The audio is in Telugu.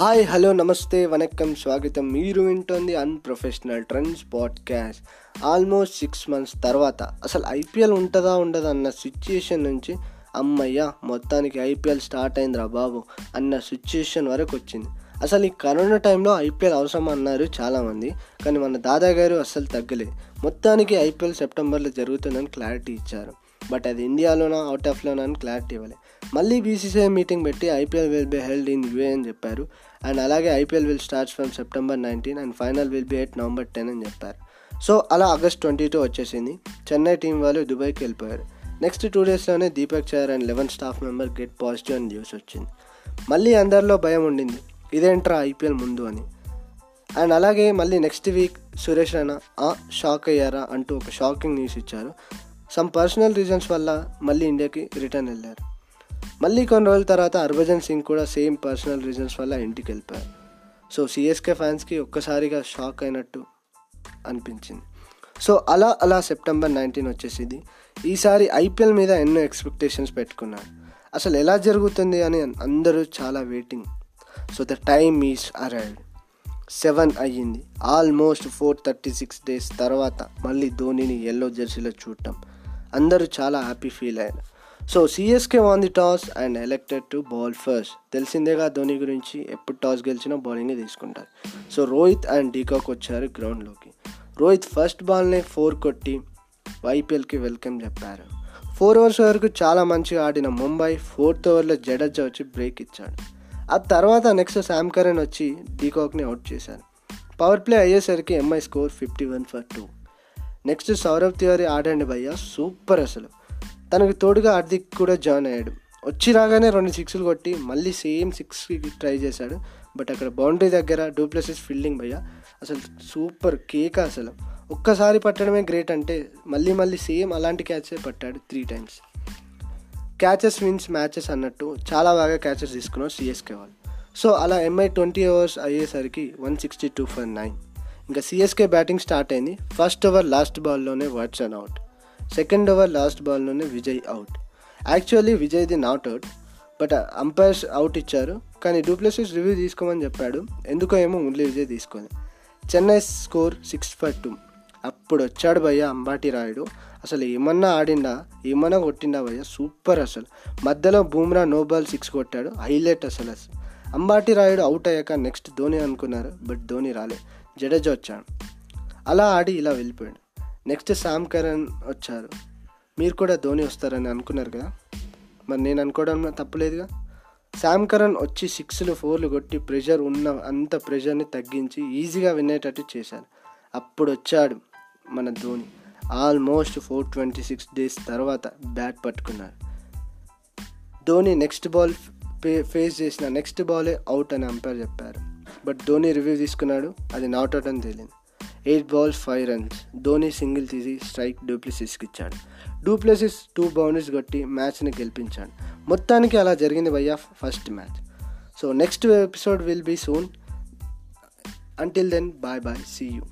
హాయ్ హలో నమస్తే వనక్కం స్వాగతం. మీరు వింటోంది unprofessional trends podcast almost six months తర్వాత అసలు ఐపీఎల్ ఉంటుందా ఉండదా అన్న సిచ్యుయేషన్ నుంచి అమ్మయ్య మొత్తానికి ఐపీఎల్ స్టార్ట్ అయిందిరా బాబు అన్న సిచ్యుయేషన్ వరకు వచ్చింది. అసలు ఈ కరోనా టైంలో ఐపీఎల్ అవసరం అన్నారు చాలామంది కానీ మన దాదా గారు అస్సలు తగ్గలేదు. మొత్తానికి ఐపీఎల్ సెప్టెంబర్లో జరుగుతుందని క్లారిటీ ఇచ్చారు. బట్ అది ఇండియాలోనా అవుట్ ఆఫ్లోనా అని క్లారిటీ ఇవ్వలే. మళ్ళీ బీసీసీఐ మీటింగ్ పెట్టి IPL will be held in UAE అని చెప్పారు. అండ్ అలాగే IPL will starts from September nineteen and final will be eight November ten అని చెప్పారు. సో అలా ఆగస్ట్ ట్వంటీ టూ వచ్చేసింది. చెన్నై టీం వాళ్ళు దుబాయ్కి వెళ్ళిపోయారు. నెక్స్ట్ టూ డేస్లోనే Deepak Chahar and eleven staff member get positive అని న్యూస్ వచ్చింది. మళ్ళీ అందరిలో భయం ఉండింది. ఇదేంట్రా ఐపీఎల్ ముందు అని. అండ్ అలాగే మళ్ళీ next week Suresh Raina shock అయ్యారా అంటూ ఒక షాకింగ్ న్యూస్ ఇచ్చారు. సమ్ పర్సనల్ రీజన్స్ వల్ల మళ్ళీ ఇండియాకి రిటర్న్ వెళ్ళారు. మళ్ళీ కొన్ని రోజుల తర్వాత హర్భజన్ సింగ్ కూడా సేమ్ పర్సనల్ రీజన్స్ వల్ల ఇంటికి వెళ్ళిపోయారు. సో సిఎస్కే ఫ్యాన్స్కి ఒక్కసారిగా షాక్ అయినట్టు అనిపించింది. సో అలా అలా సెప్టెంబర్ నైన్టీన్ వచ్చేసింది. ఈసారి ఐపీఎల్ మీద ఎన్నో ఎక్స్పెక్టేషన్స్ పెట్టుకున్నారు. అసలు ఎలా జరుగుతుంది అని అందరూ చాలా waiting so the time is arrived seven అయ్యింది. Almost four thirty six days తర్వాత మళ్ళీ ధోనిని ఎల్లో జెర్సీలో చూడటం. అందరూ చాలా హ్యాపీ ఫీల్ అయ్యారు so CSK won the toss and elected to bowl first తెలిసిందేగా Dhoni గురించి ఎప్పుడు టాస్ గెలిచినా బౌలింగ్ తీసుకుంటారు. సో రోహిత్ అండ్ డీకాక్ వచ్చారు గ్రౌండ్లోకి రోహిత్ ఫస్ట్ బాల్ని ఫోర్ కొట్టి ఐపీఎల్కి వెల్కమ్ చెప్పారు. ఫోర్ ఓవర్స్ వరకు చాలా మంచిగా ఆడిన ముంబై ఫోర్త్ ఓవర్లో జడేజా వచ్చి బ్రేక్ ఇచ్చాడు. ఆ తర్వాత నెక్స్ట్ శామ్ కరణ్ వచ్చి డీకాక్ని అవుట్ చేశారు. పవర్ ప్లే అయ్యేసరికి MI score fifty one for two next Saurabh Tiwary ఆడండి భయ్య. సూపర్ అసలు. తనకు తోడుగా హార్దిక్ కూడా జాయిన్ అయ్యాడు. వచ్చి రాగానే రెండు సిక్స్లు కొట్టి మళ్ళీ సేమ్ సిక్స్కి ట్రై చేశాడు. బట్ అక్కడ బౌండరీ దగ్గర డూప్లెసెస్ ఫీల్డింగ్ భయ్య. అసలు సూపర్ కేక్ అసలు. ఒక్కసారి పట్టడమే గ్రేట్ అంటే మళ్ళీ మళ్ళీ సేమ్ అలాంటి క్యాచే పట్టాడు three times catches wins matches అన్నట్టు చాలా బాగా క్యాచెస్ తీసుకున్నారు సిఎస్కే వాళ్ళు. సో అలా ఎంఐ ట్వంటీ అవర్స్ అయ్యేసరికి one sixty two for nine ఇంకా సిఎస్కే బ్యాటింగ్ స్టార్ట్ అయింది. First over last బాల్లోనే Watson out second over last బాల్లోనే Vijay out actually విజయ్ది not out but umpires out ఇచ్చారు. కానీ డూప్లెసిస్ రివ్యూ తీసుకోమని చెప్పాడు. ఎందుకో ఏమో ఓన్లీ విజయ్ తీసుకొని. Chennai score six for two అప్పుడు వచ్చాడు భయ్య అంబాటి రాయుడు. అసలు ఏమన్నా ఆడిండా ఏమన్నా కొట్టిండా భయ్య? సూపర్ అసలు. మధ్యలో బూమ్రా నో బాల్ సిక్స్ కొట్టాడు. హైలైట్ అసలు. అసలు. అంబాటి రాయుడు అవుట్ అయ్యాక నెక్స్ట్ ధోని అనుకున్నారు బట్ ధోని రాలే. జడేజా వచ్చాడు. అలా ఆడి ఇలా వెళ్ళిపోయాడు. నెక్స్ట్ శామ్ కరణ్ వచ్చారు. మీరు కూడా ధోని వస్తారని అనుకున్నారు కదా? మరి నేను అనుకోవడం తప్పులేదుగా? శామ్ కరణ్ వచ్చి సిక్స్లు ఫోర్లు కొట్టి ప్రెషర్ ఉన్న అంత ప్రెషర్ని తగ్గించి ఈజీగా వినేటట్టు చేశారు. అప్పుడు వచ్చాడు మన Dhoni. Almost four twenty six days తర్వాత బ్యాట్ పట్టుకున్నారు ధోని నెక్స్ట్ బాల్ ఫేస్ చేసిన నెక్స్ట్ బాలే అవుట్ అని అంపైర్ చెప్పారు. బట్ ధోని రివ్యూ తీసుకున్నాడు అది నాట్ అవుట్ అని తేలింది. Eight balls five runs. Dhoni single తీసి స్ట్రైక్ డూప్లెసిస్కి ఇచ్చాడు. డూప్లెసిస్ టూ బౌండరీస్ కొట్టి మ్యాచ్ని గెలిపించాడు. మొత్తానికి అలా జరిగింది భయ్యా first match. So next episode will be soon. Until then bye bye see you